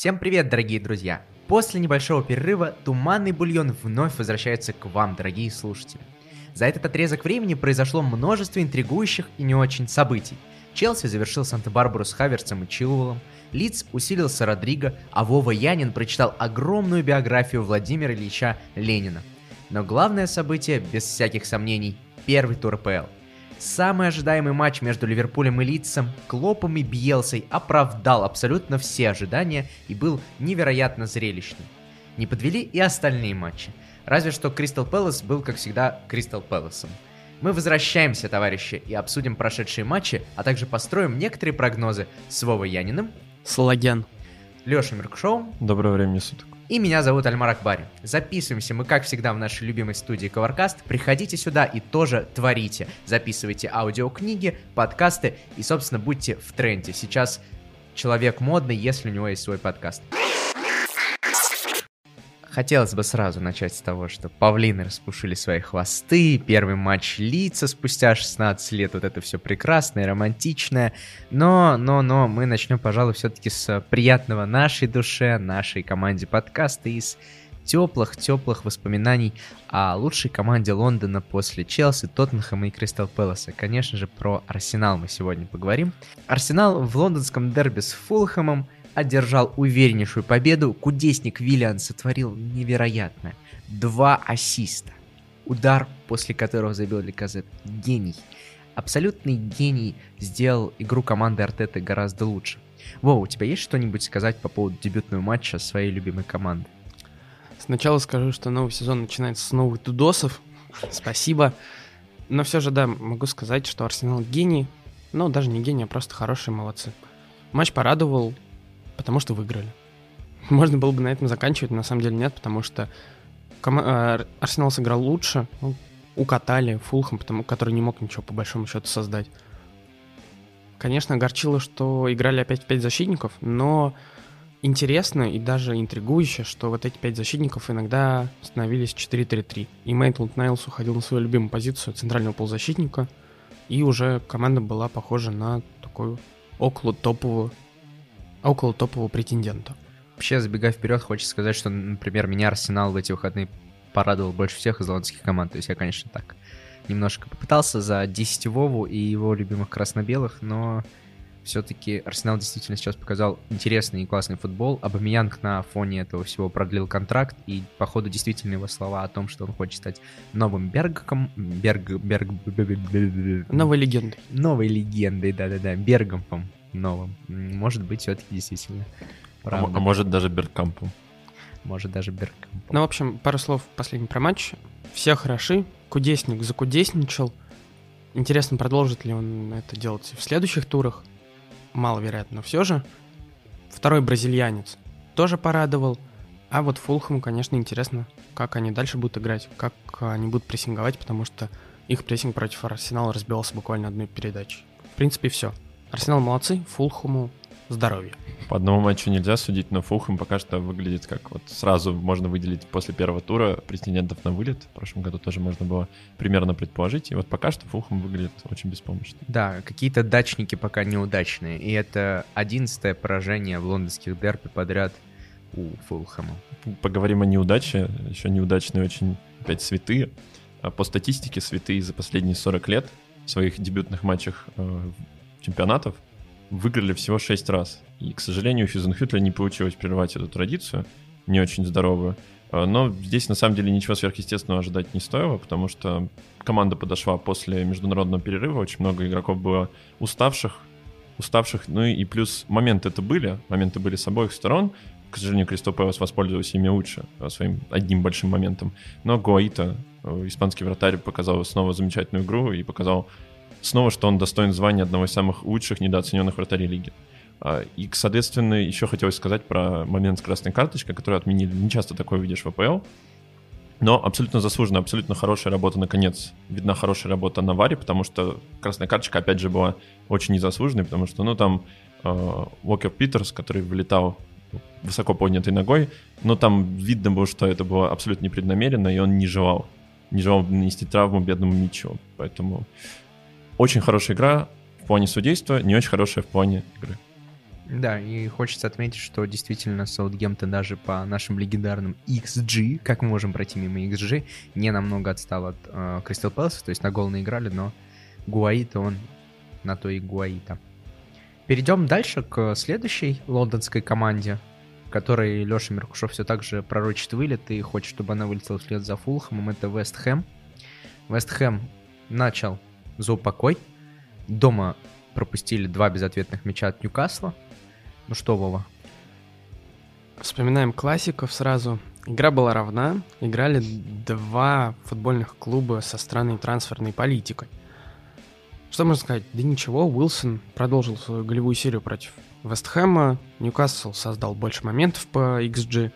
Всем привет, дорогие друзья! После небольшого перерыва Туманный Бульон вновь возвращается к вам, дорогие слушатели. За этот отрезок времени произошло множество интригующих и не очень событий. Челси завершил Санта-Барбару с Хаверцем и Чилуэлом, Лиц усилился Родриго, а Вова Янин прочитал огромную биографию Владимира Ильича Ленина. Но главное событие, без всяких сомнений, первый тур ПЛ. Самый ожидаемый матч между Ливерпулем и Лидсом, Клопом и Бьелсой оправдал абсолютно все ожидания и был невероятно зрелищным. Не подвели и остальные матчи. Разве что Кристал Пэлас был, как всегда, Кристал Пэласом. Мы возвращаемся, товарищи, и обсудим прошедшие матчи, а также построим некоторые прогнозы с Вовой Яниным Салаген. Леша Меркшоу. Доброго времени суток. И меня зовут Альмар Акбари. Записываемся мы, как всегда, в нашей любимой студии Covercast. Приходите сюда и тоже творите. Записывайте аудиокниги, подкасты и, собственно, будьте в тренде. Сейчас человек модный, если у него есть свой подкаст. Хотелось бы сразу начать с того, что павлины распушили свои хвосты, первый матч лица спустя 16 лет, вот это все прекрасное, романтичное, но, но, но мы начнем, пожалуй, все-таки с приятного нашей душе, нашей команде подкаста из теплых-теплых воспоминаний о лучшей команде Лондона после Челси, Тоттенхэма и Кристал Пэласа. Конечно же, про Арсенал мы сегодня поговорим. Арсенал в лондонском дерби с Фулхэмом – одержал увереннейшую победу, кудесник Виллиан сотворил невероятное. Два ассиста. Удар, после которого забил Ликазет. Гений. Абсолютный гений сделал игру команды Артеты гораздо лучше. Вова, у тебя есть что-нибудь сказать по поводу дебютного матча своей любимой команды? Сначала скажу, что новый сезон начинается с новых тудосов. Спасибо. Но все же, да, могу сказать, что Арсенал гений. Ну, даже не гений, а просто хорошие молодцы. Матч порадовал, потому что выиграли. Можно было бы на этом заканчивать, но на самом деле нет, потому что э, Арсенал сыграл лучше, ну, укатали Фулхэм, потому, который не мог ничего по большому счету создать. Конечно, огорчило, что играли опять 5 защитников, но интересно и даже интригующе, что вот эти 5 защитников иногда становились 4-3-3. И Мейтланд Найлс уходил на свою любимую позицию центрального полузащитника, и уже команда была похожа на такую около топовую около топового претендента. Вообще, забегая вперед, хочется сказать, что, например, меня Арсенал в эти выходные порадовал больше всех из лондонских команд. То есть я, конечно, так немножко попытался за 10 Вову и его любимых красно-белых, но все-таки Арсенал действительно сейчас показал интересный и классный футбол. Абамиянг на фоне этого всего продлил контракт, и, походу, действительно его слова о том, что он хочет стать новым Бергом... Берг... Берг... Новой легендой. Новой легендой, да-да-да, Бергомпом новым. Может быть, все-таки действительно. Правда. А, может даже Беркампом. Может даже Беркампом. Ну, в общем, пару слов последний про матч. Все хороши. Кудесник закудесничал. Интересно, продолжит ли он это делать в следующих турах. Маловероятно, но все же. Второй бразильянец тоже порадовал. А вот Фулхэму, конечно, интересно, как они дальше будут играть, как они будут прессинговать, потому что их прессинг против Арсенала разбивался буквально одной передачей. В принципе, все. Арсенал молодцы, Фулхэму здоровье. По одному матчу нельзя судить, но Фулхэм пока что выглядит как вот сразу можно выделить после первого тура претендентов на вылет. В прошлом году тоже можно было примерно предположить. И вот пока что Фулхэм выглядит очень беспомощно. Да, какие-то дачники пока неудачные. И это одиннадцатое поражение в лондонских дерби подряд у Фулхэма. Поговорим о неудаче. Еще неудачные очень опять святые. А по статистике святые за последние 40 лет в своих дебютных матчах э, чемпионатов выиграли всего 6 раз. И, к сожалению, у Физенхютля не получилось прервать эту традицию, не очень здоровую. А, но здесь, на самом деле, ничего сверхъестественного ожидать не стоило, потому что команда подошла после международного перерыва, очень много игроков было уставших, уставших, ну и плюс моменты это были, моменты были с обоих сторон, к сожалению, Кристо Пэлас воспользовался ими лучше, а, своим одним большим моментом. Но Гуаита, э, испанский вратарь, показал снова замечательную игру и показал снова, что он достоин звания одного из самых лучших недооцененных вратарей лиги. А, и, соответственно, еще хотелось сказать про момент с красной карточкой, который отменили. Не часто такое видишь в АПЛ. Но абсолютно заслуженно, абсолютно хорошая работа, наконец. Видна хорошая работа на Варе, потому что красная карточка, опять же, была очень незаслуженной, потому что, ну, там э, Уокер Питерс, который вылетал высоко поднятой ногой, но там видно было, что это было абсолютно непреднамеренно, и он не желал, не желал нанести травму бедному Митчу. Поэтому очень хорошая игра в плане судейства, не очень хорошая в плане игры. Да, и хочется отметить, что действительно Саутгемптон даже по нашим легендарным XG, как мы можем пройти мимо XG, не намного отстал от Кристал э, Пэласа, то есть на гол наиграли, но Гуаита он на то и Гуаита. Перейдем дальше к следующей лондонской команде, которой Леша Меркушев все так же пророчит вылет и хочет, чтобы она вылетела вслед за Фулхэмом. Это Вест Хэм. Вест Хэм начал за упокой. Дома пропустили два безответных мяча от Ньюкасла. Ну что, Вова? Вспоминаем классиков сразу. Игра была равна. Играли два футбольных клуба со странной трансферной политикой. Что можно сказать? Да ничего, Уилсон продолжил свою голевую серию против Вестхэма. Ньюкасл создал больше моментов по XG.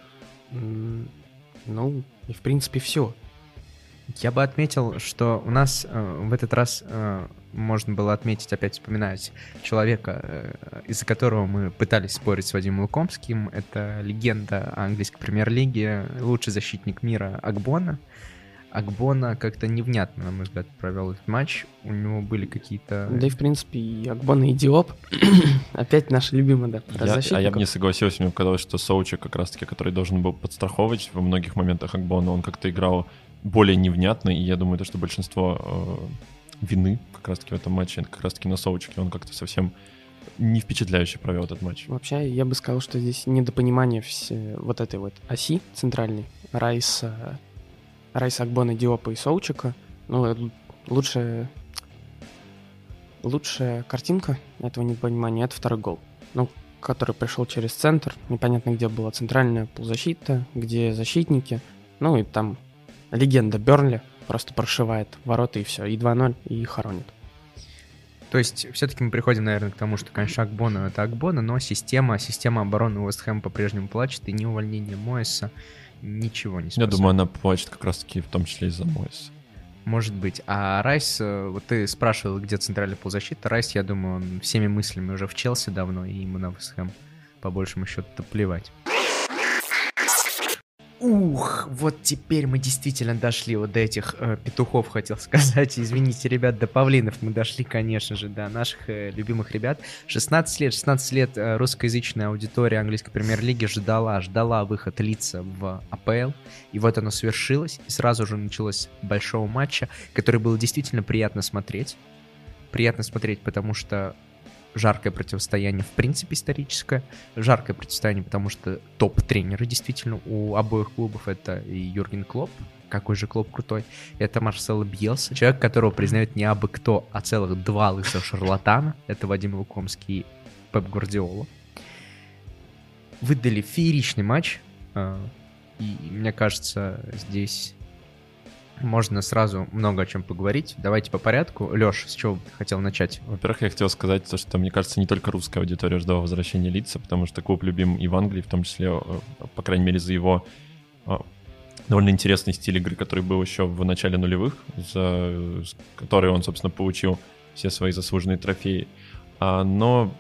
Ну, и в принципе все. Я бы отметил, что у нас э, в этот раз э, можно было отметить, опять вспоминать человека, э, из-за которого мы пытались спорить с Вадимом Лукомским. Это легенда английской премьер-лиги, лучший защитник мира Акбона. Акбона как-то невнятно, на мой взгляд, провел этот матч. У него были какие-то... Да и, в принципе, и Акбона, и Диоп. Опять наши любимые, да, я, А я бы не согласился, мне показалось, что Соучи, как раз-таки, который должен был подстраховывать во многих моментах Акбона, он как-то играл более невнятно, и я думаю, то, что большинство э, вины как раз-таки в этом матче, как раз-таки на Соучике, он как-то совсем не впечатляюще провел этот матч. Вообще, я бы сказал, что здесь недопонимание все вот этой вот оси центральной, Райса, Райса Акбона, Диопа и Соучика. Ну, э, лучшая, лучшая картинка этого недопонимания — это второй гол. Ну, который пришел через центр. Непонятно, где была центральная полузащита, где защитники. Ну, и там легенда Бернли просто прошивает ворота и все, и 2-0, и хоронит. То есть все-таки мы приходим, наверное, к тому, что, конечно, Акбона — это Акбона, но система, система обороны Уэстхэм по-прежнему плачет, и ни увольнение Моэса, ничего не спасает. Я думаю, она плачет как раз-таки в том числе из-за Моэса. Может быть. А Райс, э, вот ты спрашивал, где центральная полузащита. Райс, я думаю, он всеми мыслями уже в Челси давно, и ему на Вестхэм по большему счету плевать. Ух, вот теперь мы действительно дошли вот до этих э, петухов, хотел сказать. Извините, ребят, до павлинов мы дошли, конечно же, до наших э, любимых ребят. 16 лет, 16 лет э, русскоязычная аудитория английской премьер-лиги ждала, ждала выход лица в АПЛ. И вот оно свершилось. И сразу же началось большого матча, который было действительно приятно смотреть. Приятно смотреть, потому что жаркое противостояние в принципе историческое. Жаркое противостояние, потому что топ-тренеры действительно у обоих клубов это и Юрген Клоп, какой же клуб крутой. Это Марсел Бьелса, человек, которого признают не абы кто, а целых два лысых шарлатана. Это Вадим Лукомский и Пеп Гвардиола. Выдали фееричный матч. А, и мне кажется, здесь можно сразу много о чем поговорить. Давайте по порядку. Леш, с чего ты хотел начать? Во-первых, я хотел сказать, то, что, мне кажется, не только русская аудитория ждала возвращения лица, потому что клуб любим и в Англии, в том числе, э, по крайней мере, за его э, довольно интересный стиль игры, который был еще в начале нулевых, за который он, собственно, получил все свои заслуженные трофеи. А, но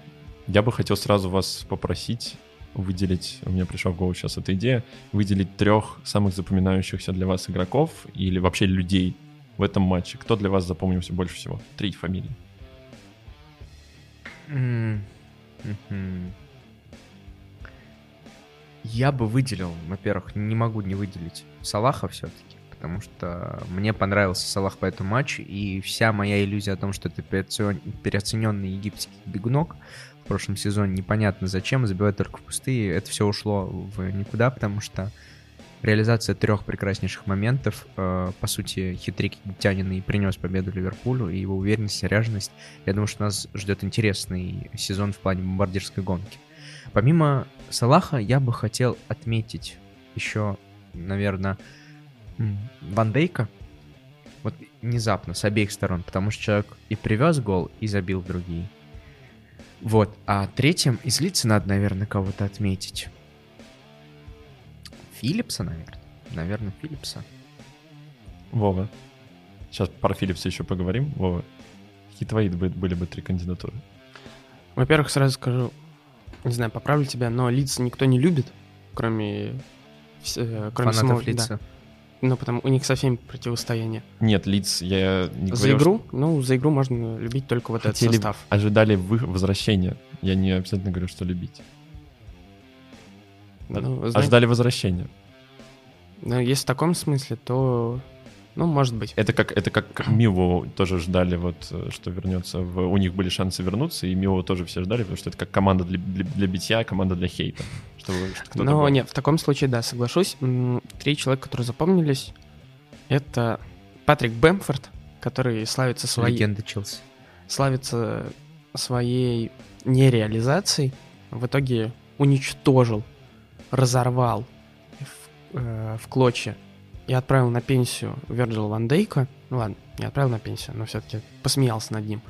я бы хотел сразу вас попросить выделить, у меня пришла в голову сейчас эта идея, выделить трех самых запоминающихся для вас игроков или вообще людей в этом матче. Кто для вас запомнился больше всего? Три фамилии. Я бы выделил, во-первых, не могу не выделить Салаха все-таки, потому что мне понравился Салах по этому матчу, и вся моя иллюзия о том, что это переоцененный египетский бегунок, в прошлом сезоне непонятно зачем, забивать только в пустые. Это все ушло в никуда, потому что реализация трех прекраснейших моментов, э, по сути, хитрик Египтянина и принес победу Ливерпулю, и его уверенность и ряженость. Я думаю, что нас ждет интересный сезон в плане бомбардирской гонки. Помимо Салаха, я бы хотел отметить еще, наверное, Ван Дейка. Вот внезапно, с обеих сторон, потому что человек и привез гол, и забил другие. Вот. А третьим из лиц надо, наверное, кого-то отметить. Филлипса, наверное. Наверное, Филлипса. Вова. Сейчас про Филлипса еще поговорим. Вова, какие твои были бы три кандидатуры? Во-первых, сразу скажу, не знаю, поправлю тебя, но лица никто не любит, кроме, э, кроме Фанатов самого... лица. Да. Ну, потому у них со всеми противостояние. Нет, Лиц, я не За говорил, игру? Ну, за игру можно любить только вот что этот хотели, состав. ожидали вы- возвращения. Я не обязательно говорю, что любить. Ну, знаете, Ожидали возвращения. ну, если в таком смысле, то, ну, может быть. Это как, это как Миву тоже ждали, вот, что вернется. В, у них были шансы вернуться, и Миву тоже все ждали, потому что это как команда для, для, для битья, команда для хейта. Что кто-то Но был. нет, в таком случае, да, соглашусь. Три человека, которые запомнились, это Патрик Бэмфорд, который славится своей, Легенда Челси. славится своей нереализацией, в итоге уничтожил, разорвал в, э, в клочья и отправил на пенсию Верджила Ван Дейка. Ну ладно, не отправил на пенсию, но все-таки посмеялся над ним.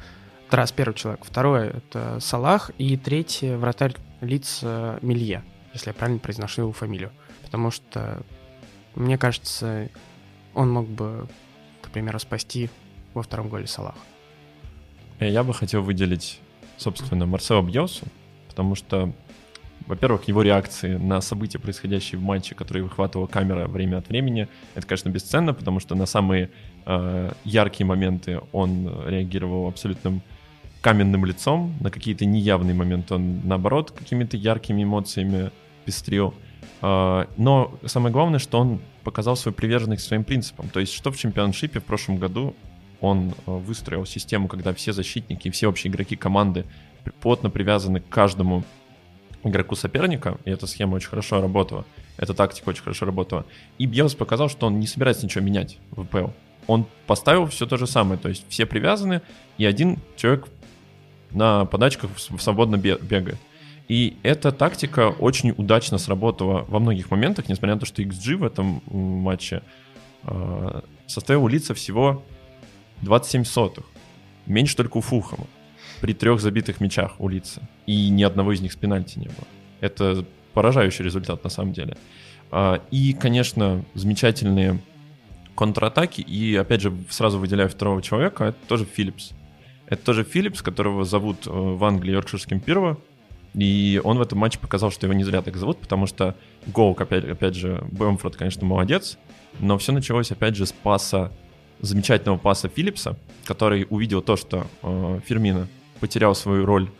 Это раз первый человек. Второй — это Салах. И третий — вратарь лиц э, Милье, если я правильно произношу его фамилию. Потому что, мне кажется, он мог бы, к примеру, спасти во втором голе Салах. Я бы хотел выделить, собственно, Марсело Бьосу, потому что, во-первых, его реакции на события, происходящие в матче, которые выхватывала камера время от времени, это, конечно, бесценно, потому что на самые э, яркие моменты он реагировал абсолютным каменным лицом, на какие-то неявные моменты он, наоборот, какими-то яркими эмоциями пестрил. А, Но самое главное, что он показал свою приверженность своим принципам. То есть, что в чемпионшипе в прошлом году он э, выстроил систему, когда все защитники и все общие игроки команды плотно привязаны к каждому игроку соперника, и эта схема очень хорошо работала, эта тактика очень хорошо работала. И Бьелс показал, что он не собирается ничего менять в ВПЛ. Он поставил все то же самое, то есть все привязаны, и один человек на подачках свободно бе- бегает. И эта тактика очень удачно сработала во многих моментах, несмотря на то, что XG в этом матче э, составил лица всего 27 сотых. Меньше только у Фулхама. При трех забитых мячах у лица. И ни одного из них с пенальти не было. Это поражающий результат на самом деле. А, И, конечно, замечательные контратаки. И, опять же, сразу выделяю второго человека, это тоже Филлипс. Это тоже Филлипс, которого зовут э, в Англии Йоркширским Пирво. И он в этом матче показал, что его не зря так зовут, потому что Гоук, опять, опять же, Бэмфорд, конечно, молодец, но все началось, опять же, с паса, замечательного паса Филлипса, который увидел то, что э, Фермина потерял свою роль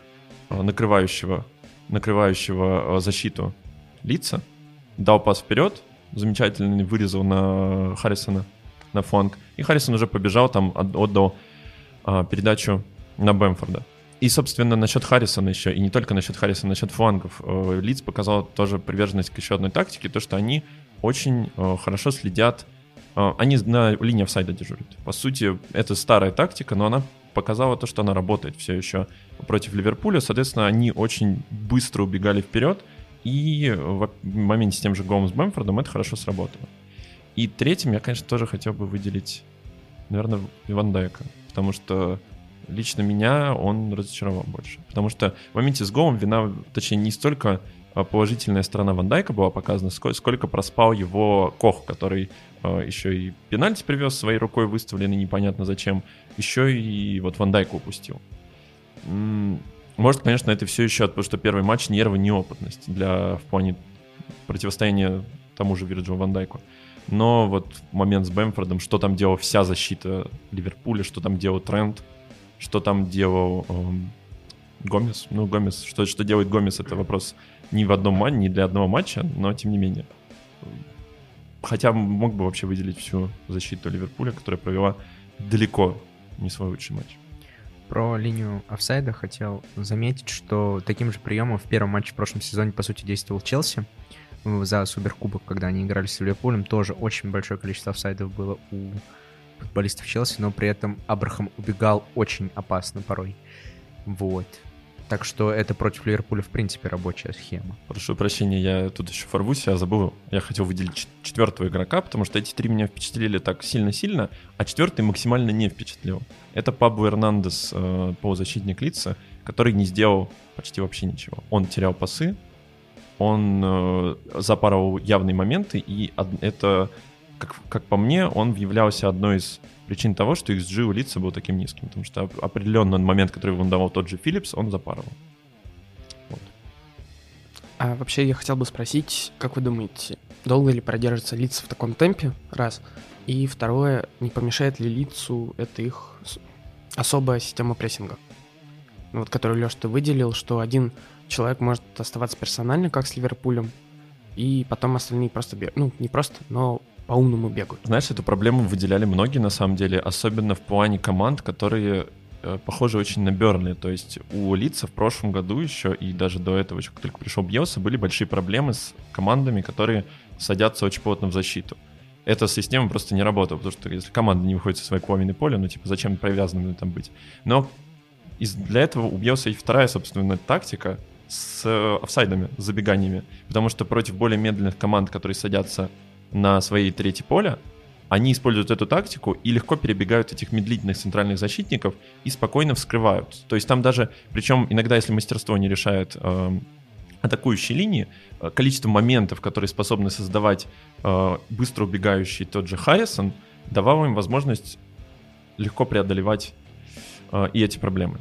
э, накрывающего, накрывающего э, защиту лица, дал пас вперед, замечательный вырезал на Харрисона, на фланг, и Харрисон уже побежал, там от- отдал а, передачу на Бэмфорда. И, собственно, насчет Харрисона еще, и не только насчет Харрисона, насчет флангов. э, Лидс показал тоже приверженность к еще одной тактике, то, что они очень э, хорошо следят, э, они на линии офсайда дежурят. По сути, это старая тактика, но она показала то, что она работает все еще против Ливерпуля. Соответственно, они очень быстро убегали вперед, и в моменте с тем же голом с Бэмфордом это хорошо сработало. И третьим я, конечно, тоже хотел бы выделить, наверное, Иван Дайка, потому что лично меня он разочаровал больше. Потому что в моменте с голом вина, точнее, не столько положительная сторона Ван Дайка была показана, ско- сколько проспал его Кох, который а, еще и пенальти привез своей рукой выставленный непонятно зачем, еще и вот Ван Дайка упустил. Может, конечно, это все еще от того, что первый матч нервы, неопытность для в плане противостояния тому же Вирджилу Ван Дайку. Но вот момент с Бэмфордом, что там делала вся защита Ливерпуля, что там делал Трент, что там делал эм, Гомес. Ну, Гомес, что, что делает Гомес, это вопрос ни в одном матче, ни для одного матча, но тем не менее. Хотя мог бы вообще выделить всю защиту Ливерпуля, которая провела далеко не свой лучший матч. Про линию офсайда хотел заметить, что таким же приемом в первом матче в прошлом сезоне, по сути, действовал Челси за Суперкубок, когда они играли с Ливерпулем. Тоже очень большое количество офсайдов было у футболистов Челси, но при этом Абрахам убегал очень опасно порой. Вот. Так что это против Ливерпуля, в принципе, рабочая схема. Прошу прощения, я тут еще форвусь, я забыл. Я хотел выделить чет- четвертого игрока, потому что эти три меня впечатлили так сильно-сильно, а четвертый максимально не впечатлил. Это Пабло Эрнандес, э, полузащитник лица, который не сделал почти вообще ничего. Он терял пасы, он э, запарывал явные моменты, и од- это, как, как по мне, он являлся одной из причин того, что XG у лица был таким низким, потому что оп- определенно момент, который он давал тот же Филлипс, он запарывал. А вообще я хотел бы спросить, как вы думаете, долго ли продержится лица в таком темпе? Раз. И второе, не помешает ли лицу это их особая система прессинга? Ну, вот которую, Леш, ты выделил, что один человек может оставаться персонально, как с Ливерпулем, и потом остальные просто бегают. Ну, не просто, но по-умному бегают. Знаешь, эту проблему выделяли многие, на самом деле, особенно в плане команд, которые э, похожи очень на. То есть у Лица в прошлом году еще и даже до этого, как только пришел Бьелса, были большие проблемы с командами, которые садятся очень плотно в защиту. Эта система просто не работала, потому что если команда не выходит со своей половины поля, ну типа зачем привязанным там быть? Но из, для этого у Бьелса есть вторая, собственно, тактика с э, офсайдами, забеганиями. Потому что против более медленных команд, которые садятся на своей трети поля, они используют эту тактику и легко перебегают этих медлительных центральных защитников и спокойно вскрывают. То есть там даже, причем иногда, если мастерство не решает э, атакующие линии, количество моментов, которые способны создавать э, быстро убегающий тот же Харрисон, давало им возможность легко преодолевать э, и эти проблемы.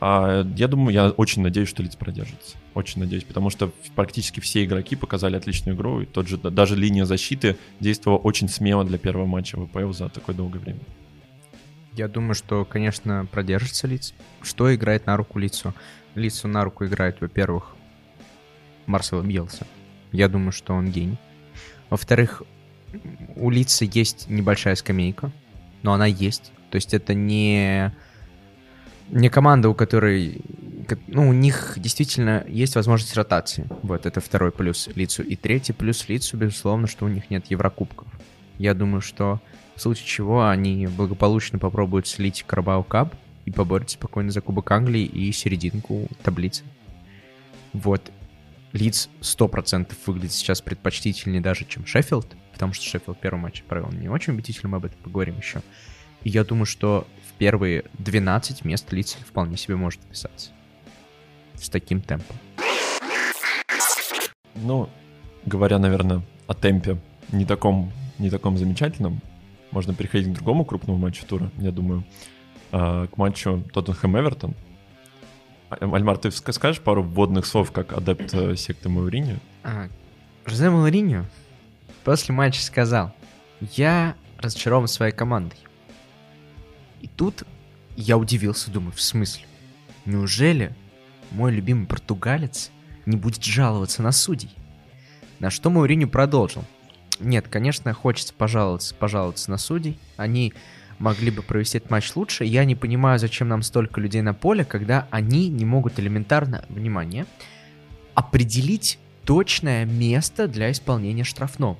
А я думаю, я очень надеюсь, что Лиц продержится. Очень надеюсь, потому что практически все игроки показали отличную игру, и тот же, даже линия защиты действовала очень смело для первого матча ВПЛ за такое долгое время. Я думаю, что, конечно, продержится Лиц. Что играет на руку Лицу? Лицу на руку играет, во-первых, Марсела Бьелса. Я думаю, что он гений. Во-вторых, у Лица есть небольшая скамейка, но она есть. То есть это не не команда, у которой... Ну, у них действительно есть возможность ротации. Вот, это второй плюс лицу. И третий плюс лицу, безусловно, что у них нет Еврокубков. Я думаю, что в случае чего они благополучно попробуют слить Карабау Кап и поборются спокойно за Кубок Англии и серединку таблицы. Вот. Лидс 100% выглядит сейчас предпочтительнее даже, чем Шеффилд, потому что Шеффилд первый матч провел не очень убедительно, мы об этом поговорим еще. И я думаю, что первые 12 мест Лицель вполне себе может вписаться. С таким темпом. Ну, говоря, наверное, о темпе не таком, не таком замечательном, можно переходить к другому крупному матчу тура, я думаю, а, к матчу Тоттенхэм-Эвертон. А, Альмар, ты скажешь пару вводных слов как адепт э, секты Мауриньо? А, Жозе Мауриньо после матча сказал, я разочарован своей командой. И тут я удивился, думаю, в смысле? Неужели мой любимый португалец не будет жаловаться на судей? На что Мауриню продолжил. Нет, конечно, хочется пожаловаться, пожаловаться на судей. Они могли бы провести этот матч лучше. Я не понимаю, зачем нам столько людей на поле, когда они не могут элементарно, внимание, определить точное место для исполнения штрафного.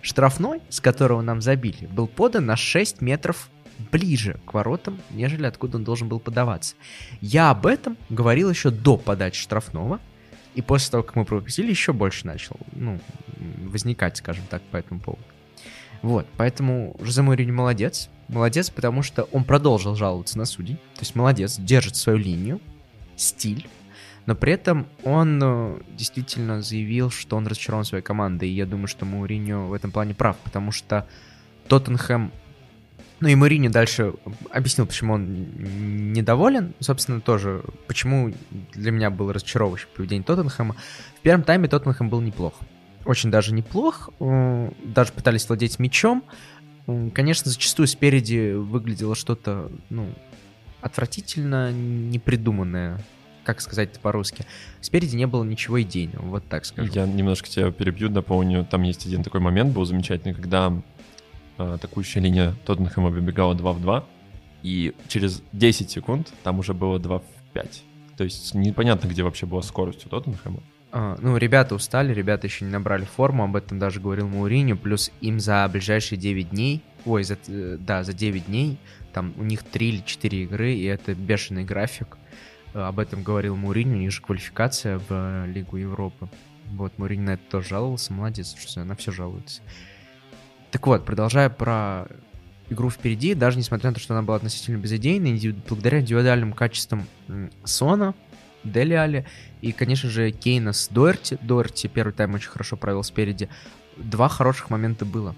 Штрафной, с которого нам забили, был подан на 6 метров ближе к воротам, нежели откуда он должен был подаваться. Я об этом говорил еще до подачи штрафного, и после того, как мы пропустили, еще больше начал ну, возникать, скажем так, по этому поводу. Вот, поэтому Жозе Мourinho молодец. Молодец, потому что он продолжил жаловаться на судей. То есть молодец, держит свою линию, стиль, но при этом он э, действительно заявил, что он разочарован своей командой. И я думаю, что Мауриньо в этом плане прав, потому что Тоттенхэм ну и Марини дальше объяснил, почему он недоволен. Собственно, тоже, почему для меня было разочаровывающее поведение Тоттенхэма. В первом тайме Тоттенхэм был неплох. Очень даже неплох. Даже пытались владеть мячом. Конечно, зачастую спереди выглядело что-то, ну, отвратительно непридуманное как сказать это по-русски. Спереди не было ничего идейного, вот так скажу. Я немножко тебя перебью, напомню, там есть один такой момент был замечательный, когда атакующая линия Тоттенхэма выбегала 2 в 2, и через 10 секунд там уже было 2 в 5. То есть непонятно, где вообще была скорость у Тоттенхэма. А, ну, ребята устали, ребята еще не набрали форму, об этом даже говорил Мауриньо, плюс им за ближайшие 9 дней, ой, за, э, да, за 9 дней, там у них 3 или 4 игры, и это бешеный график. Э, об этом говорил Мауриньо, у них же квалификация в Лигу Европы. Вот, Мауриньо на это тоже жаловался, молодец, что на все жалуется. Так вот, продолжая про игру впереди, даже несмотря на то, что она была относительно безыдейной, благодаря индивидуальным качествам Сона, Дели Али и, конечно же, Кейна с Дуэрти. Дуэрти первый тайм очень хорошо провел спереди. Два хороших момента было.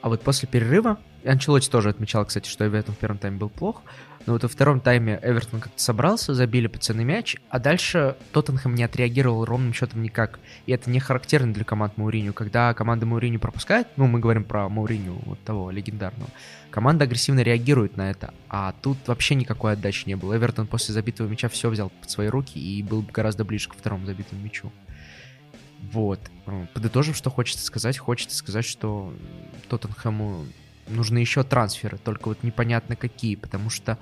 А вот после перерыва, и Анчелотти тоже отмечал, кстати, что и в первом тайме был плох, Но вот во втором тайме Эвертон как-то собрался, забили пацаны мяч, а дальше Тоттенхэм не отреагировал ровным счетом никак. И это не характерно для команд Мауриню. Когда команда Мауриню пропускает, ну, мы говорим про Мауриню, вот того легендарного, команда агрессивно реагирует на это, а тут вообще никакой отдачи не было. Эвертон после забитого мяча все взял под свои руки и был гораздо ближе к второму забитому мячу. Вот. Подытожив, что хочется сказать, хочется сказать, что Тоттенхэму нужны еще трансферы, только вот непонятно какие, потому что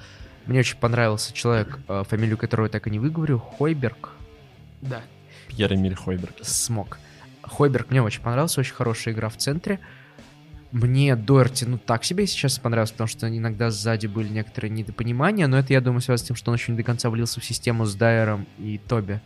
мне очень понравился человек, э, фамилию которого я так и не выговорю, Хойберг. Да. Пьер Эмиль Хойберг. Смог. Хойберг мне очень понравился, очень хорошая игра в центре. Мне Дуэрти, ну, так себе сейчас понравился, потому что иногда сзади были некоторые недопонимания, но это, я думаю, связано с тем, что он еще не до конца влился в систему с Дайером и Тоби.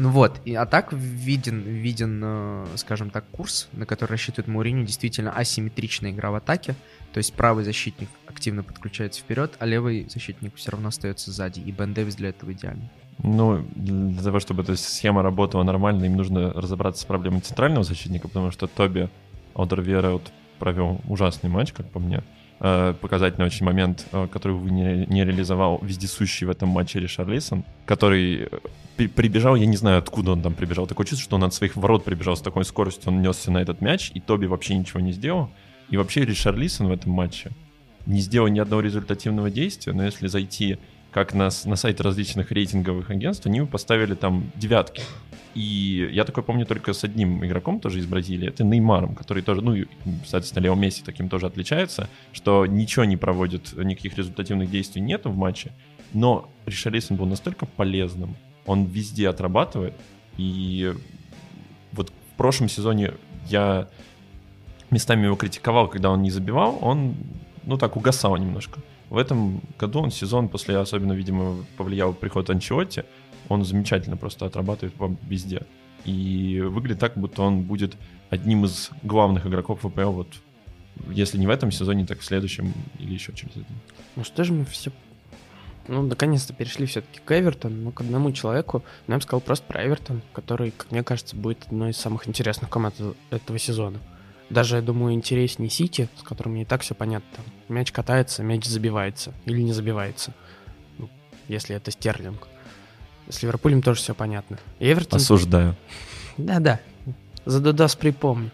Ну вот, и, а так виден, виден, э, скажем так, курс, на который рассчитывает Мауриню, действительно асимметричная игра в атаке, то есть правый защитник активно подключается вперед, а левый защитник все равно остается сзади, и Бен Дэвис для этого идеальный. Ну, для того, чтобы эта схема работала нормально, им нужно разобраться с проблемой центрального защитника, потому что Тоби Одерверет провел ужасный матч, как по мне. Э, показательный очень момент, э, который вы не, не реализовал вездесущий в этом матче Ришарлисон, который при, прибежал, я не знаю, откуда он там прибежал. Такое чувство, что он от своих ворот прибежал с такой скоростью, он несся на этот мяч, и Тоби вообще ничего не сделал. И вообще Ришарлисон в этом матче не сделал ни одного результативного действия, но если зайти как на, на сайты различных рейтинговых агентств, они поставили там девятки. И я такой помню только с одним игроком тоже из Бразилии, это Неймаром, который тоже, ну, соответственно, Лео Месси таким тоже отличается, что ничего не проводит, никаких результативных действий нету в матче, но Ришалисон был настолько полезным, он везде отрабатывает, и вот в прошлом сезоне я местами его критиковал, когда он не забивал, он, ну так, угасал немножко. В этом году он сезон, после особенно, видимо, повлиял приход Анчиотти, он замечательно просто отрабатывает вам везде. И выглядит так, будто он будет одним из главных игроков ВПЛ вот если не в этом сезоне, так в следующем или еще через один. Ну что же мы все... Ну, наконец-то перешли все-таки к Эвертону, но к одному человеку. Нам сказал просто про Эвертон, который, как мне кажется, будет одной из самых интересных команд этого сезона. Даже, я думаю, интереснее Сити, с которым мне и так все понятно. Мяч катается, мяч забивается или не забивается. Ну, если это Стерлинг. С Ливерпулем тоже все понятно. Эвертон... Осуждаю. Да-да, за Дудас припомню.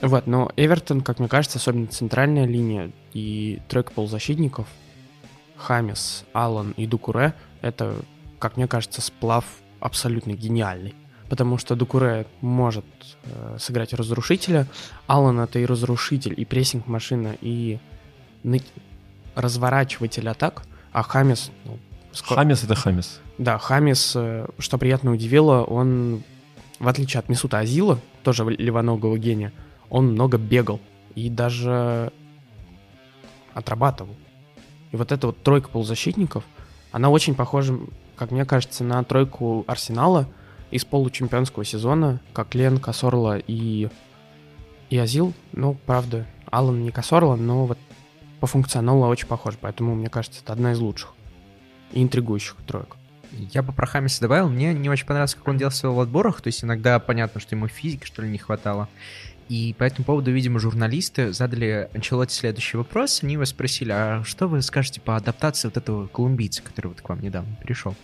Вот, но Эвертон, как мне кажется, особенно центральная линия и тройка полузащитников, Хамис, Аллан и Дукуре, это, как мне кажется, сплав абсолютно гениальный. Потому что Дукуре может э, сыграть разрушителя, Аллан это и разрушитель, и прессинг-машина, и ны... разворачиватель атак, а Хамис... Ну, скоро... Хамис это Хамис. Да, Хамис, э, что приятно удивило, он, в отличие от Мисута Азила, тоже левоногого гения, он много бегал и даже отрабатывал. И вот эта вот тройка полузащитников, она очень похожа, как мне кажется, на тройку Арсенала из получемпионского сезона, как Лен, Косорла и, и Азил. Ну, правда, Алан не Косорла, но вот по функционалу очень похож, поэтому, мне кажется, это одна из лучших и интригующих троек. Я бы про Хамиса добавил, мне не очень понравилось, как он делал в отборах, то есть иногда понятно, что ему физики, что ли, не хватало. И по этому поводу, видимо, журналисты задали Анчелоте следующий вопрос. Они его спросили, а что вы скажете по адаптации вот этого колумбийца, который вот к вам недавно перешел?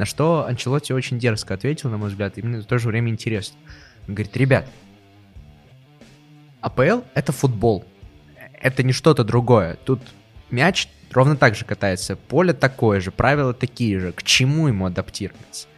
На что Анчелоти очень дерзко ответил, на мой взгляд, именно в то же время интересно. Он говорит, ребят, АПЛ — это футбол. Это не что-то другое. Тут мяч ровно так же катается, поле такое же, правила такие же. К чему ему адаптироваться?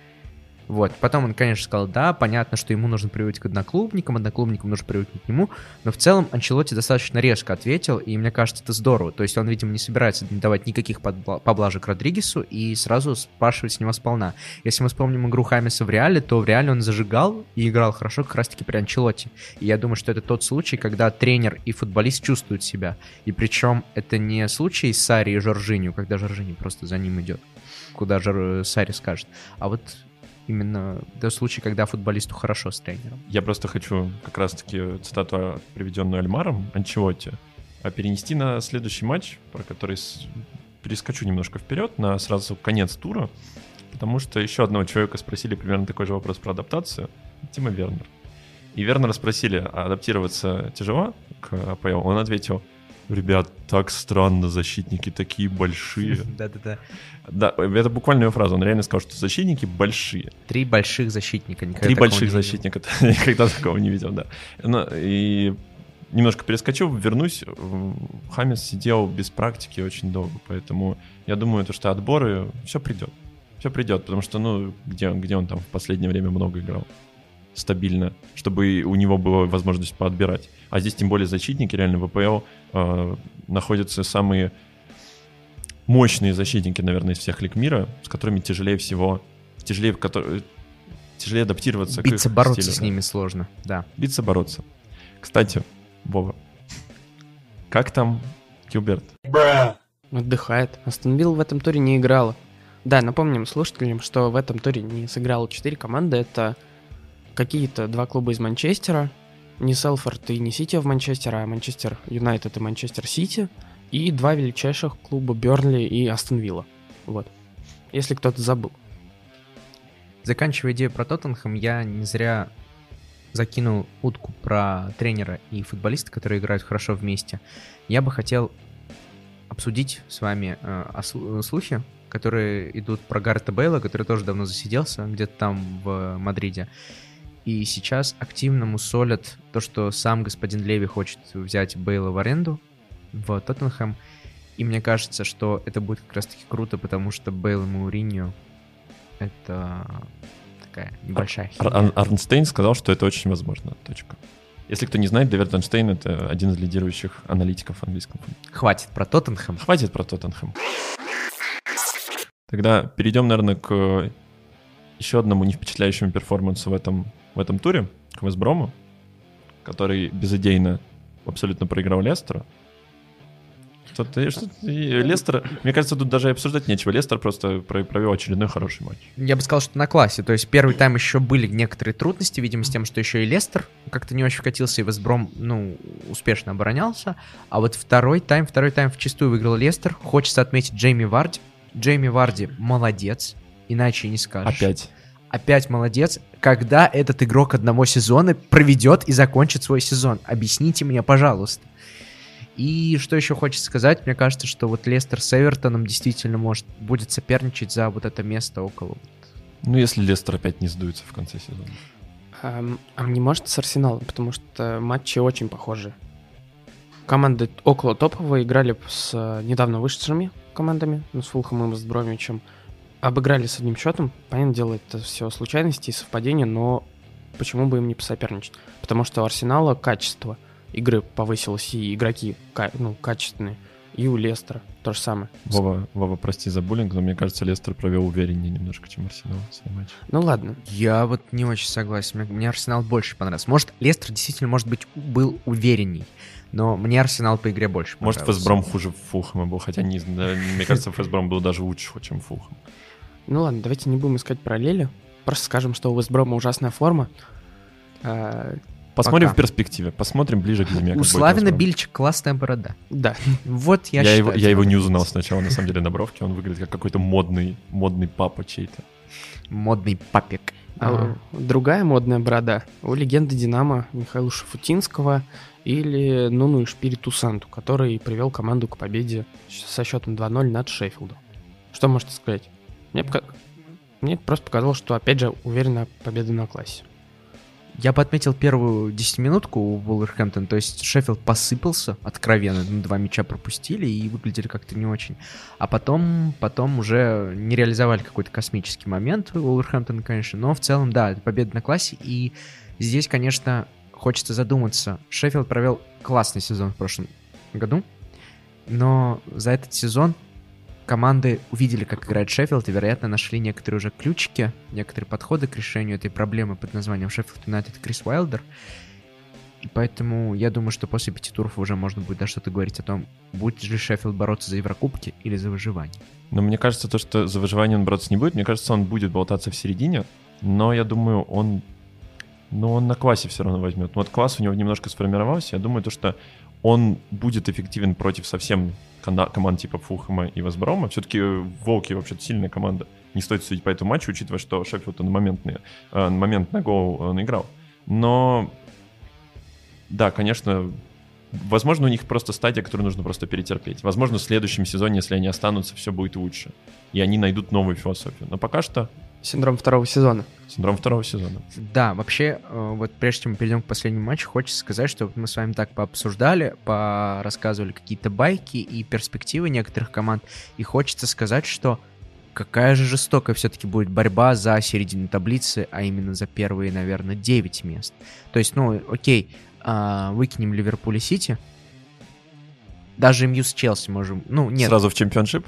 Вот. Потом он, конечно, сказал, да, понятно, что ему нужно привыкнуть к одноклубникам, одноклубникам нужно привыкнуть к нему, но в целом Анчелотти достаточно резко ответил, и мне кажется, это здорово. То есть он, видимо, не собирается давать никаких поблажек Родригесу и сразу спрашивать с него сполна. Если мы вспомним игру Хамиса в Реале, то в Реале он зажигал и играл хорошо как раз-таки при Анчелотти. И я думаю, что это тот случай, когда тренер и футболист чувствуют себя. И причем это не случай с Сари и Жоржинью, когда Жоржинью просто за ним идет куда же Сари скажет. А вот именно до случая, когда футболисту хорошо с тренером. Я просто хочу как раз-таки цитату, приведенную Альмаром, Анчелотти, а перенести на следующий матч, про который перескочу немножко вперед, на сразу конец тура, потому что еще одного человека спросили примерно такой же вопрос про адаптацию, Тима Вернер. И Вернера спросили, а адаптироваться тяжело к АПЛ? Он ответил, Ребят, так странно, защитники такие большие. Да-да-да. Да, это буквальная фраза. Он реально сказал, что защитники большие. Три больших защитника. Никогда Три больших защитника. Никогда такого не видел, да. Ну, И немножко перескочу, вернусь. Хамис сидел без практики очень долго, поэтому я думаю, то, что отборы, все придет. Все придет, потому что, ну, где, где он там в последнее время много играл? Стабильно, чтобы у него была возможность поотбирать. А здесь тем более защитники, реально в ВПЛ э, находятся самые мощные защитники, наверное, из всех лиг мира, с которыми тяжелее всего, тяжелее, которые, тяжелее адаптироваться к Биться, их бороться стилю, с да. ними сложно, да. Биться, бороться. Кстати, Вова, как там Гилберт? Отдыхает. Астон Вилла в этом туре не играла. Да, напомним слушателям, что в этом туре не сыграло 4 команды. Это какие-то два клуба из Манчестера. Не Селфорд и не Сити в Манчестере, а Манчестер Юнайтед и Манчестер Сити. И два величайших клуба Бернли и Астон Вилла. Вот. Если кто-то забыл. Заканчивая идею про Тоттенхэм, я не зря закинул утку про тренера и футболиста, которые играют хорошо вместе. Я бы хотел обсудить с вами э, э, слухи, которые идут про Гарта Бейла, который тоже давно засиделся где-то там в Мадриде. И сейчас активно мусолят то, что сам господин Леви хочет взять Бейла в аренду в Тоттенхэм. И мне кажется, что это будет как раз-таки круто, потому что Бейл и Мауриньо это такая небольшая Ар- херня. Ар- Арнстейн сказал, что это очень возможно. Точка. Если кто не знает, Дэвид Арнштейн — это один из лидирующих аналитиков футболе. Хватит про Тоттенхэм. Хватит про Тоттенхэм. Тогда перейдем, наверное, к еще одному не впечатляющему перформансу в этом, в этом туре, к Вестброму, который безыдейно абсолютно проиграл Лестеру. Что-то, что Лестер, мне кажется, тут даже обсуждать нечего. Лестер просто про- провел очередной хороший матч. Я бы сказал, что на классе. То есть первый тайм еще были некоторые трудности, видимо, с тем, что еще и Лестер как-то не очень вкатился, и Вестбром, ну, успешно оборонялся. А вот второй тайм, второй тайм вчистую выиграл Лестер. Хочется отметить Джейми Варди. Джейми Варди молодец, иначе не скажешь. Опять. Опять молодец. Когда этот игрок одного сезона проведет и закончит свой сезон? Объясните мне, пожалуйста. И что еще хочется сказать, мне кажется, что вот Лестер с Эвертоном действительно может будет соперничать за вот это место около. Ну, если Лестер опять не сдуется в конце сезона. Ам, А не может с Арсеналом, потому что матчи очень похожи. Команды около топовые играли с э, недавно вышедшими командами, ну, с Фулхом и с Бромичем. Обыграли с одним счетом. Понятное дело, это все случайности и совпадения, но почему бы им не посоперничать? Потому что у Арсенала качество игры повысилось, и игроки ну, качественные. И у Лестера то же самое. Вова, Вова, прости за буллинг, но мне кажется, Лестер провел увереннее немножко, чем Арсенал свой матч. Ну ладно, Я вот не очень согласен. Мне, мне Арсенал больше понравился. Может, Лестер действительно, может быть, был уверенней. Но мне Арсенал по игре больше Может. Фэсбром хуже Фулхэма был, хотя не знаю, мне кажется, Фэсбром был даже лучше, чем Фулхэм. Ну ладно, давайте не будем искать параллели. Просто скажем, что у Вестброма ужасная форма. А, Посмотрим Пока. в перспективе, посмотрим ближе к зиме. У Славина. Бильча классная борода. да, Вот я, Я, считаю. его, я его не узнал сначала, на самом деле, на бровке. Он выглядит как какой-то модный, модный папа чей-то. Модный папик. А другая модная борода у легенды Динамо Михаила Шафутинского или Нуну Шпириту Санту, который привел команду к победе со счетом 2-0 над Шеффилдом. Что можете сказать? Мне, пока- Мне просто показалось, что опять же уверенная победа на классе. Я бы отметил первую десятиминутку у Вулверхэмптон, то есть Шеффилд посыпался откровенно, ну, два мяча пропустили и выглядели как-то не очень. А потом, потом уже не реализовали какой-то космический момент у Вулверхэмптона, конечно, но в целом, да, победа на классе, и здесь, конечно, хочется задуматься. Шеффилд провел классный сезон в прошлом году, но за этот сезон команды увидели, как играет Шеффилд, и, вероятно, нашли некоторые уже ключики, некоторые подходы к решению этой проблемы под названием Шеффилд Юнайтед Крис Уайлдер. И поэтому я думаю, что после пяти туров уже можно будет даже что-то говорить о том, будет ли Шеффилд бороться за Еврокубки или за выживание. Но мне кажется, то, что за выживание он бороться не будет, мне кажется, он будет болтаться в середине, но я думаю, он, ну, он на классе все равно возьмет. Вот класс у него немножко сформировался, я думаю, то, что он будет эффективен против совсем команд типа Фулхэма и Весброма. Все-таки Волки вообще-то сильная команда. Не стоит судить по этому матчу, учитывая, что Шеффилд он моментный, э, на момент на гол он играл. Но, да, конечно, Возможно, у них просто стадия, которую нужно просто перетерпеть. Возможно, в следующем сезоне, если они останутся, все будет лучше. И они найдут новую философию. Но пока что Синдром второго сезона. синдром второго сезона. Да, вообще, э, вот прежде чем мы перейдем к последнему матчу, хочется сказать, что мы с вами так пообсуждали, порассказывали какие-то байки и перспективы некоторых команд, и хочется сказать, что какая же жестокая все-таки будет борьба за середину таблицы, а именно за первые, наверное, 9 мест. То есть, ну, окей, а, выкинем Ливерпуль и Сити, даже МЮ с Челси можем, ну, нет, Сразу в чемпионшип?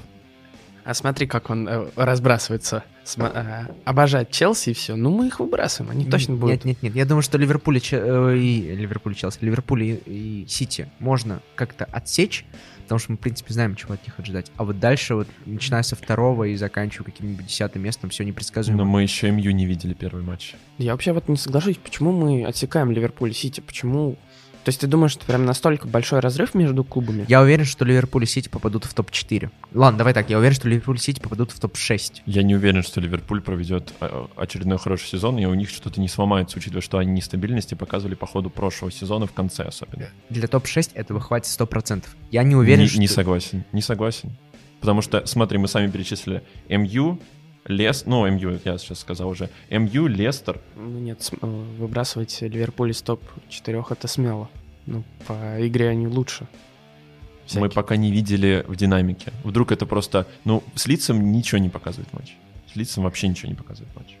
А смотри, как он э, разбрасывается. Сма- э, обожает Челси и все. Ну, мы их выбрасываем, они точно будут. Нет, нет, нет. Я думаю, что Ливерпуль и, Че- э, и Ливерпуль и Челси, Ливерпуль и, и Сити можно как-то отсечь, потому что мы, в принципе, знаем, чего от них ожидать. А вот дальше, вот, начиная со второго и заканчивая каким-нибудь десятым местом, все непредсказуемо. Но мы еще МЮ не видели первый матч. Я вообще вот не соглашусь, почему мы отсекаем Ливерпуль и Сити, почему... То есть ты думаешь, что прям настолько большой разрыв между клубами? Я уверен, что Ливерпуль и Сити попадут в топ-4. Ладно, давай так, я уверен, что Ливерпуль и Сити попадут в топ-6. Я не уверен, что Ливерпуль проведет а, очередной хороший сезон, и у них что-то не сломается, учитывая, что они нестабильности показывали по ходу прошлого сезона в конце особенно. Для топ-6 этого хватит 100%. Я не уверен, не, что... не согласен, не согласен. Потому что, смотри, мы сами перечислили МЮ, Лес, ну, МЮ, я сейчас сказал уже, МЮ, Лестер, Ну нет, э, выбрасывать Ливерпуль из топ-4 это смело. Ну, по игре они лучше. мы Всякие. пока не видели в динамике. Вдруг это просто, ну, с лицом ничего не показывает матч. С лицом вообще ничего не показывает матч.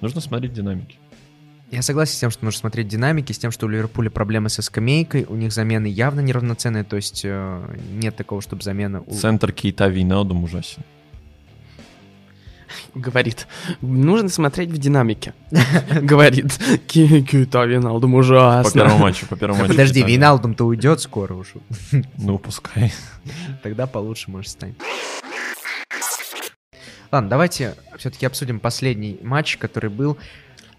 Нужно смотреть динамики. Я согласен с тем, что нужно смотреть динамики, с тем, что у Ливерпуля проблемы со скамейкой, у них замены явно неравноценные, то есть э, нет такого, чтобы замена... у- Центр Кейта Вейналдум ужасен. Говорит, нужно смотреть в динамике. Говорит, Кита Виналдум По ужасно. первому матчу, по первому матчу. Подожди. Виналдум-то уйдет скоро уж. Ну, пускай. Тогда получше, может, станет. Ладно, давайте все-таки обсудим последний матч, который был.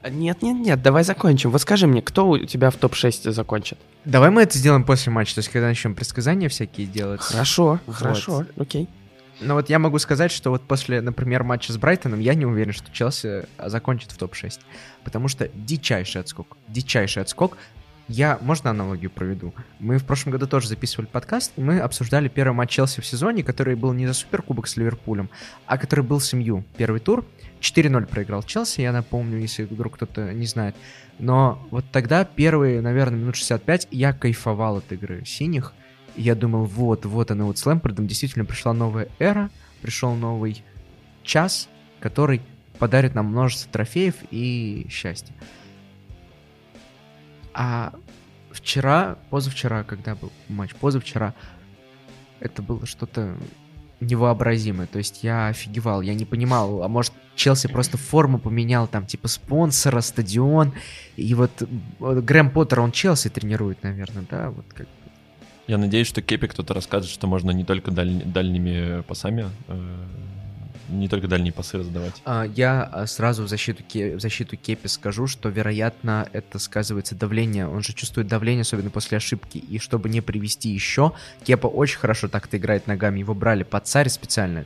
Нет, нет, нет, давай закончим. Вот скажи мне, кто у тебя в топ-6 закончит? Давай мы это сделаем после матча, то есть когда начнем предсказания всякие делать. Хорошо, Вот. хорошо, окей. Но вот я могу сказать, что вот после, например, матча с Брайтоном, я не уверен, что Челси а, закончит в топ-6. Потому что дичайший отскок. Дичайший отскок. Я, можно аналогию проведу? Мы в прошлом году тоже записывали подкаст, и мы обсуждали первый матч Челси в сезоне, который был не за Суперкубок с Ливерпулем, а который был с МЮ. Первый тур. 4-0 проиграл Челси, я напомню, если вдруг кто-то не знает. Но вот тогда первые, наверное, минут 65 я кайфовал от игры синих. Я думал, вот, вот она вот с Лэмпардом действительно пришла новая эра, пришел новый час, который подарит нам множество трофеев и счастья. А вчера, позавчера, когда был матч, позавчера, это было что-то невообразимое. То есть я офигевал, я не понимал, а может Челси просто форму поменял, там типа спонсора, стадион, и вот, вот Грэм Поттер, он Челси тренирует, наверное, да, вот как Я надеюсь, что Кепи кто-то расскажет, что можно не только даль- дальними пасами, э, не только дальние пасы раздавать. А, Я а, сразу в защиту, в защиту Кепи скажу, что, вероятно, это сказывается давление. Он же чувствует давление, особенно после ошибки. И чтобы не привести еще, Кепа очень хорошо так-то играет ногами. Его брали под царь специально.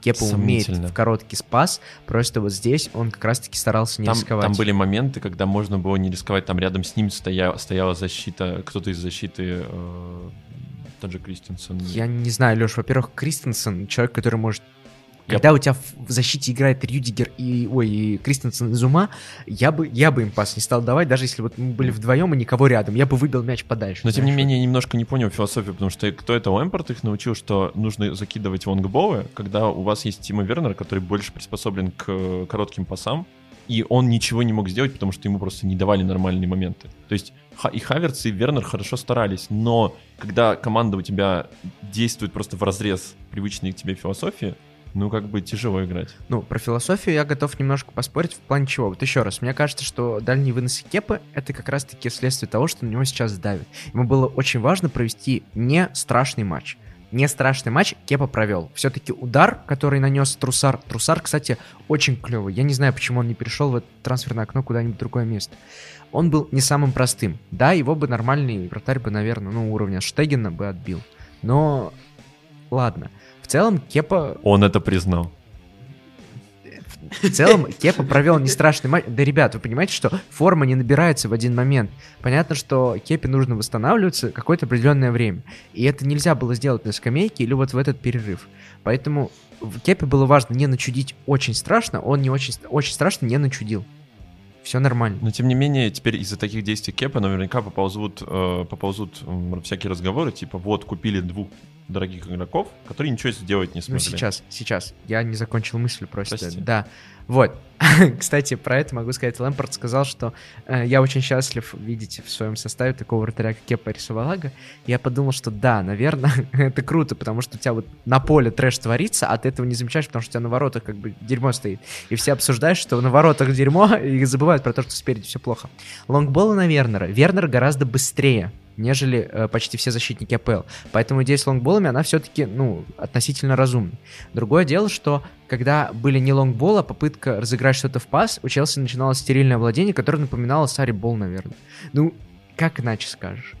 Кепа умеет в короткий спас. Просто вот здесь он как раз-таки старался не Там, рисковать. там были моменты, когда можно было не рисковать, там рядом с ним стоя- стояла защита, кто-то из защиты, э, тот же Кристенсен. Я не знаю, Леш, во-первых, Кристенсен, человек, который может... Я- Когда у тебя в защите играет Рюдигер и, ой, и Кристенсен из ума, я бы, я бы им пас не стал давать, даже если вот мы были вдвоем и никого рядом. Я бы выбил мяч подальше. Но тем не знаешь, менее, я немножко не понял философию, потому что кто это Лэмпорт их научил, что нужно закидывать лонгболы, когда у вас есть Тима Вернер, который больше приспособлен к э, коротким пасам, и он ничего не мог сделать, потому что ему просто не давали нормальные моменты. То есть и Хаверц, и Вернер хорошо старались, но когда команда у тебя действует просто в разрез привычной к тебе философии, ну как бы тяжело играть. Ну, про философию я готов немножко поспорить в плане чего. Вот еще раз, мне кажется, что дальние выносы Кепы — это как раз-таки следствие того, что на него сейчас давит. Ему было очень важно провести не страшный матч. Не страшный матч Кепа провел. Все-таки удар, который нанес Трусар. Трусар, кстати, очень клевый. Я не знаю, почему он не перешел в это трансферное окно куда-нибудь в другое место. Он был не самым простым. Да, его бы нормальный вратарь бы, наверное, ну, уровня Штегена бы отбил. Но ладно. В целом, Кепа Он это признал. в целом Кепа провел не страшный матч. Да, ребят, вы понимаете, что форма не набирается в один момент. Понятно, что Кепе нужно восстанавливаться какое-то определенное время. И это нельзя было сделать на скамейке или вот в этот перерыв. Поэтому в Кепе было важно не начудить очень страшно, он не очень, очень страшно не начудил. Все нормально. Но тем не менее, теперь из-за таких действий Кепа наверняка поползут, э, поползут э, всякие разговоры, типа вот купили двух дорогих игроков, которые ничего сделать не Ну, смогли. сейчас, сейчас. Я не закончил мысль просто. Прости. Да. Вот. Кстати, про это могу сказать. Лэмпорт сказал, что э, я очень счастлив видеть в своем составе такого вратаря, как Кепа Рисовалага. Я подумал, что да, наверное, это круто, потому что у тебя вот на поле трэш творится, а ты этого не замечаешь, потому что у тебя на воротах как бы дерьмо стоит. И все обсуждают, что на воротах дерьмо, и забывают про то, что спереди все плохо. Лонгболы на Вернера. Вернер гораздо быстрее нежели э, почти все защитники АПЛ. Поэтому идея с лонгболами, она все-таки, ну, относительно разумна. Другое дело, что когда были не лонгбол, а попытка разыграть что-то в пас, у Челси начиналось стерильное владение, которое напоминало Сари Бол, наверное. Ну, как иначе скажешь?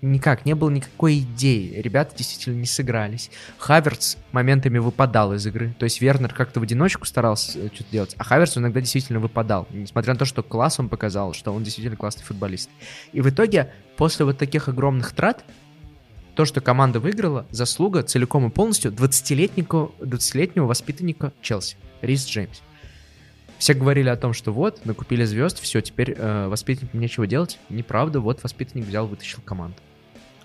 Никак, не было никакой идеи. Ребята действительно не сыгрались. Хаверц моментами выпадал из игры. То есть Вернер как-то в одиночку старался э, что-то делать, а Хаверц иногда действительно выпадал. Несмотря на то, что класс он показал, что он действительно классный футболист. И в итоге, после вот таких огромных трат, то, что команда выиграла, заслуга целиком и полностью 20-летнего, 20-летнего воспитанника Челси, Рис Джеймс. Все говорили о том, что вот, накупили звезд, все, теперь э, воспитаннику нечего делать. Неправда, вот воспитанник взял, вытащил команду.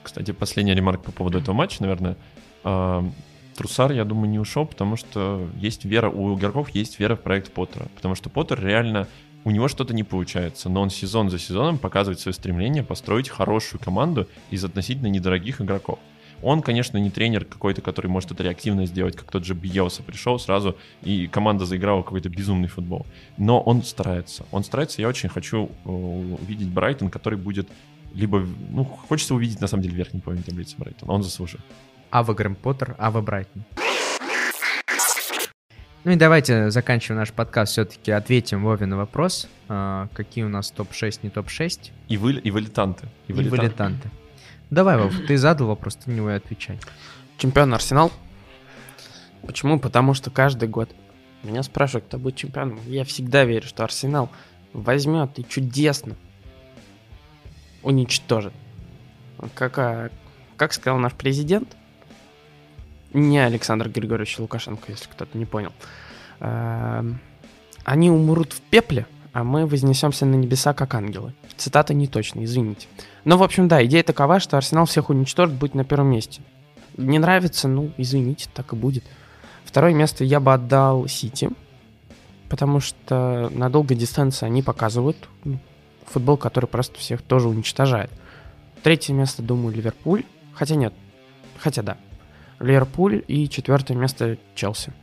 Кстати, последняя ремарка по поводу этого матча, наверное. А, Трусар, я думаю, не ушел, потому что есть вера, у игроков есть вера в проект Поттера. Потому что Поттер реально, у него что-то не получается, но он сезон за сезоном показывает свое стремление построить хорошую команду из относительно недорогих игроков. Он, конечно, не тренер какой-то, который может это реактивно сделать, как тот же Бьелса пришел сразу, и команда заиграла какой-то безумный футбол. Но он старается. Он старается, я очень хочу э, увидеть Брайтон, который будет либо, ну, хочется увидеть, на самом деле, верхний половине таблицы Брайтон. Он заслужил. Ава Грэм Поттер, Ава Брайтон. Ну и давайте, заканчивая наш подкаст, все-таки ответим Вове на вопрос. А, какие у нас топ-6, не топ-6 И, вы, и вылетанты. и вылетанты. Давай, Вов, ты задал вопрос, ты на него и отвечай. Чемпион Арсенал. Почему? Потому что каждый год меня спрашивают, кто будет чемпионом. Я всегда верю, что Арсенал возьмет и чудесно уничтожит. Как, как сказал наш президент, не Александр Григорьевич Лукашенко, если кто-то не понял, эм, они умрут в пепле, а мы вознесемся на небеса как ангелы. Цитата не точная, извините. Но, в общем, да, идея такова, что Арсенал всех уничтожит, будет на первом месте. Не нравится, ну, извините, так и будет. Второе место я бы отдал Сити, потому что на долгой дистанции они показывают ну, футбол, который просто всех тоже уничтожает. Третье место, думаю, Ливерпуль. Хотя нет, хотя да. Ливерпуль и четвертое место Челси.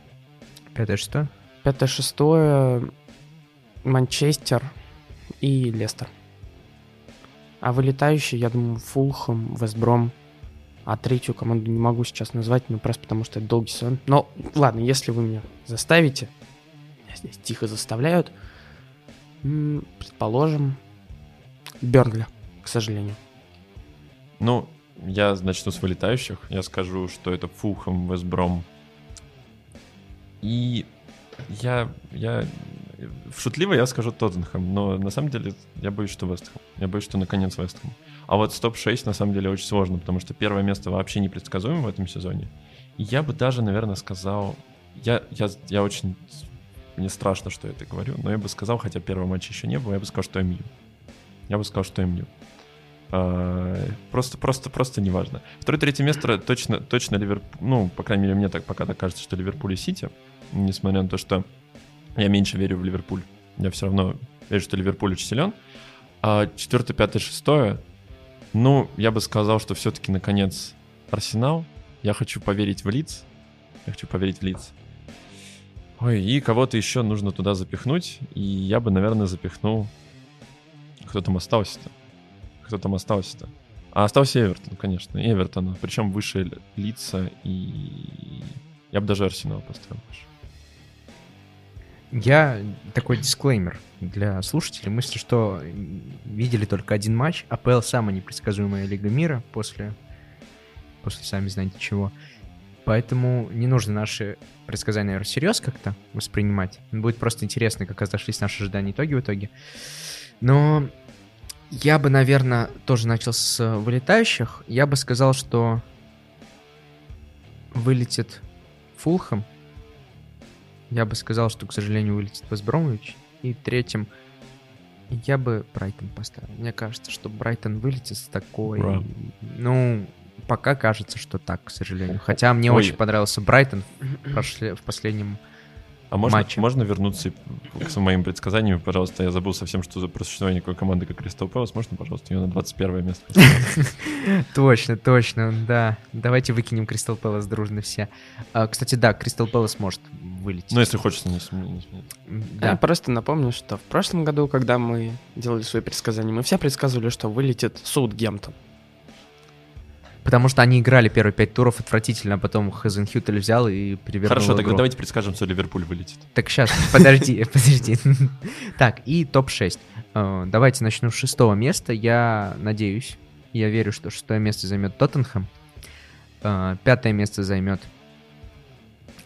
Пятое, что? Пятое, шестое Манчестер и Лестер. А вылетающие, я думаю, Фулхэм, Вестбром. А третью команду не могу сейчас назвать, ну просто потому что это долгий сезон. Но ладно, если вы меня заставите, меня здесь тихо заставляют, предположим, Бернли, к сожалению. Ну, я начну с вылетающих. Я скажу, что это Фулхэм, Вестбром. И я, я шутливо я скажу Тоттенхэм, но на самом деле я боюсь, что Вестхэм. Я боюсь, что наконец Вестхэм. А вот топ-6 на самом деле очень сложно, потому что первое место вообще непредсказуемо в этом сезоне. И я бы даже, наверное, сказал... Я, я, я очень... Мне страшно, что я это говорю, но я бы сказал, хотя первого матча еще не было, я бы сказал, что МЮ. Я бы сказал, что МЮ. А, Просто, просто, просто неважно. Второе, третье место точно, точно Ливерпуль. Ну, по крайней мере, мне так пока так кажется, что Ливерпуль и Сити. Несмотря на то, что я меньше верю в Ливерпуль. Я все равно верю, что Ливерпуль очень силен. А четвертое, пятое, шестое. Ну, я бы сказал, что все-таки наконец Арсенал. Я хочу поверить в Лиц. Я хочу поверить в Лиц. Ой, и кого-то еще нужно туда запихнуть. И я бы, наверное, запихнул... Кто там остался-то? Кто там остался-то? А остался Эвертон, конечно. Эвертон. Причем выше лица и... Я бы даже Арсенал поставил выше. Я такой дисклеймер для слушателей. Мысли, что видели только один матч. АПЛ самая непредсказуемая лига мира после, после сами знаете чего. Поэтому не нужно наши предсказания, всерьез как-то воспринимать. Будет просто интересно, как разошлись наши ожидания итоги в итоге. Но я бы, наверное, тоже начал с вылетающих. Я бы сказал, что вылетит Фулхэм. Я бы сказал, что, к сожалению, вылетит Вестбромович. И третьим я бы Брайтон поставил. Мне кажется, что Брайтон вылетит с такой... Ура. Ну, пока кажется, что так, к сожалению. Хотя мне Ой. очень понравился Брайтон в, прошле- в последнем... А можно, матче. можно вернуться к моим предсказаниям, пожалуйста? Я забыл совсем, что за про существование такой команды, как Кристал Пэлас. Можно, пожалуйста, ее на 21 место? Точно, точно, да. Давайте выкинем Кристал Пэлас дружно все. А, кстати, да, Кристал Пэлас может вылететь. Ну, если хочется не см- не сменить. Да. просто напомню, что в прошлом году, когда мы делали свои предсказания, мы все предсказывали, что вылетит Саутгемптон. Потому что они играли первые пять туров отвратительно, а потом Хазенхютель взял и перевернул Хорошо, тогда игру. давайте предскажем, что Ливерпуль вылетит. Так, сейчас, подожди, подожди. Так, и топ-6. Э, Давайте начну с шестого места. Я надеюсь, я верю, что шестое место займет Тоттенхэм. Э, Пятое место займет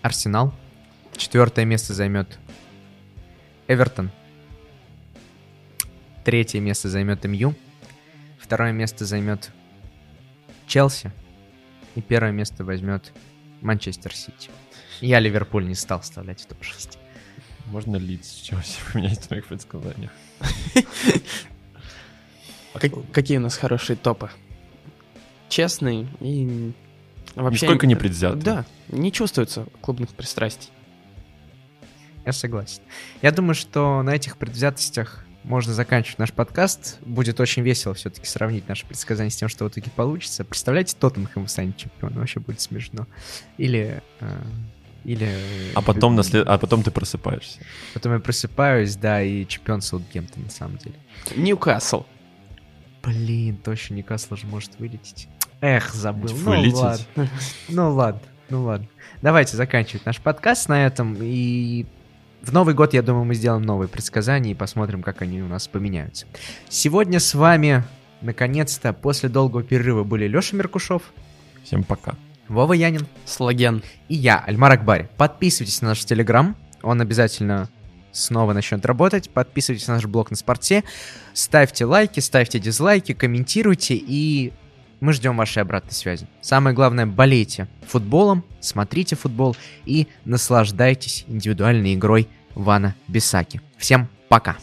Арсенал. Четвертое место займет Эвертон. Третье место займет МЮ. Второе место займет Челси. И первое место возьмет Манчестер Сити. Я Ливерпуль не стал вставлять в топ-6. Можно с Челси поменять в своих предсказаниях? Как- какие у нас хорошие топы? Честный и вообще... Нисколько не предвзятый. Да, не чувствуется клубных пристрастий. Я согласен. Я думаю, что на этих предвзятостях можно заканчивать наш подкаст. Будет очень весело все-таки сравнить наши предсказания с тем, что в итоге получится. Представляете, Тоттенхэм станет чемпионом. Вообще будет смешно. Или... э, или... А потом, на след- а потом ты просыпаешься. Потом я просыпаюсь, да, и чемпион Саутгемптон на самом деле. Ньюкасл. Блин, точно Ньюкасл же может вылететь. Эх, забыл. Ну Вылететь? ладно. Ну ладно, ну ладно. Давайте заканчивать наш подкаст на этом. И в Новый год, я думаю, мы сделаем новые предсказания и посмотрим, как они у нас поменяются. Сегодня с вами, наконец-то, после долгого перерыва были Леша Меркушев, Всем пока. Вова Янин Слаген. и я, Альмар Акбари. Подписывайтесь на наш Телеграм, он обязательно снова начнет работать. Подписывайтесь на наш блог на спорте, ставьте лайки, ставьте дизлайки, комментируйте и мы ждем вашей обратной связи. Самое главное, болейте футболом, смотрите футбол и наслаждайтесь индивидуальной игрой Вана Бисаки. Всем пока!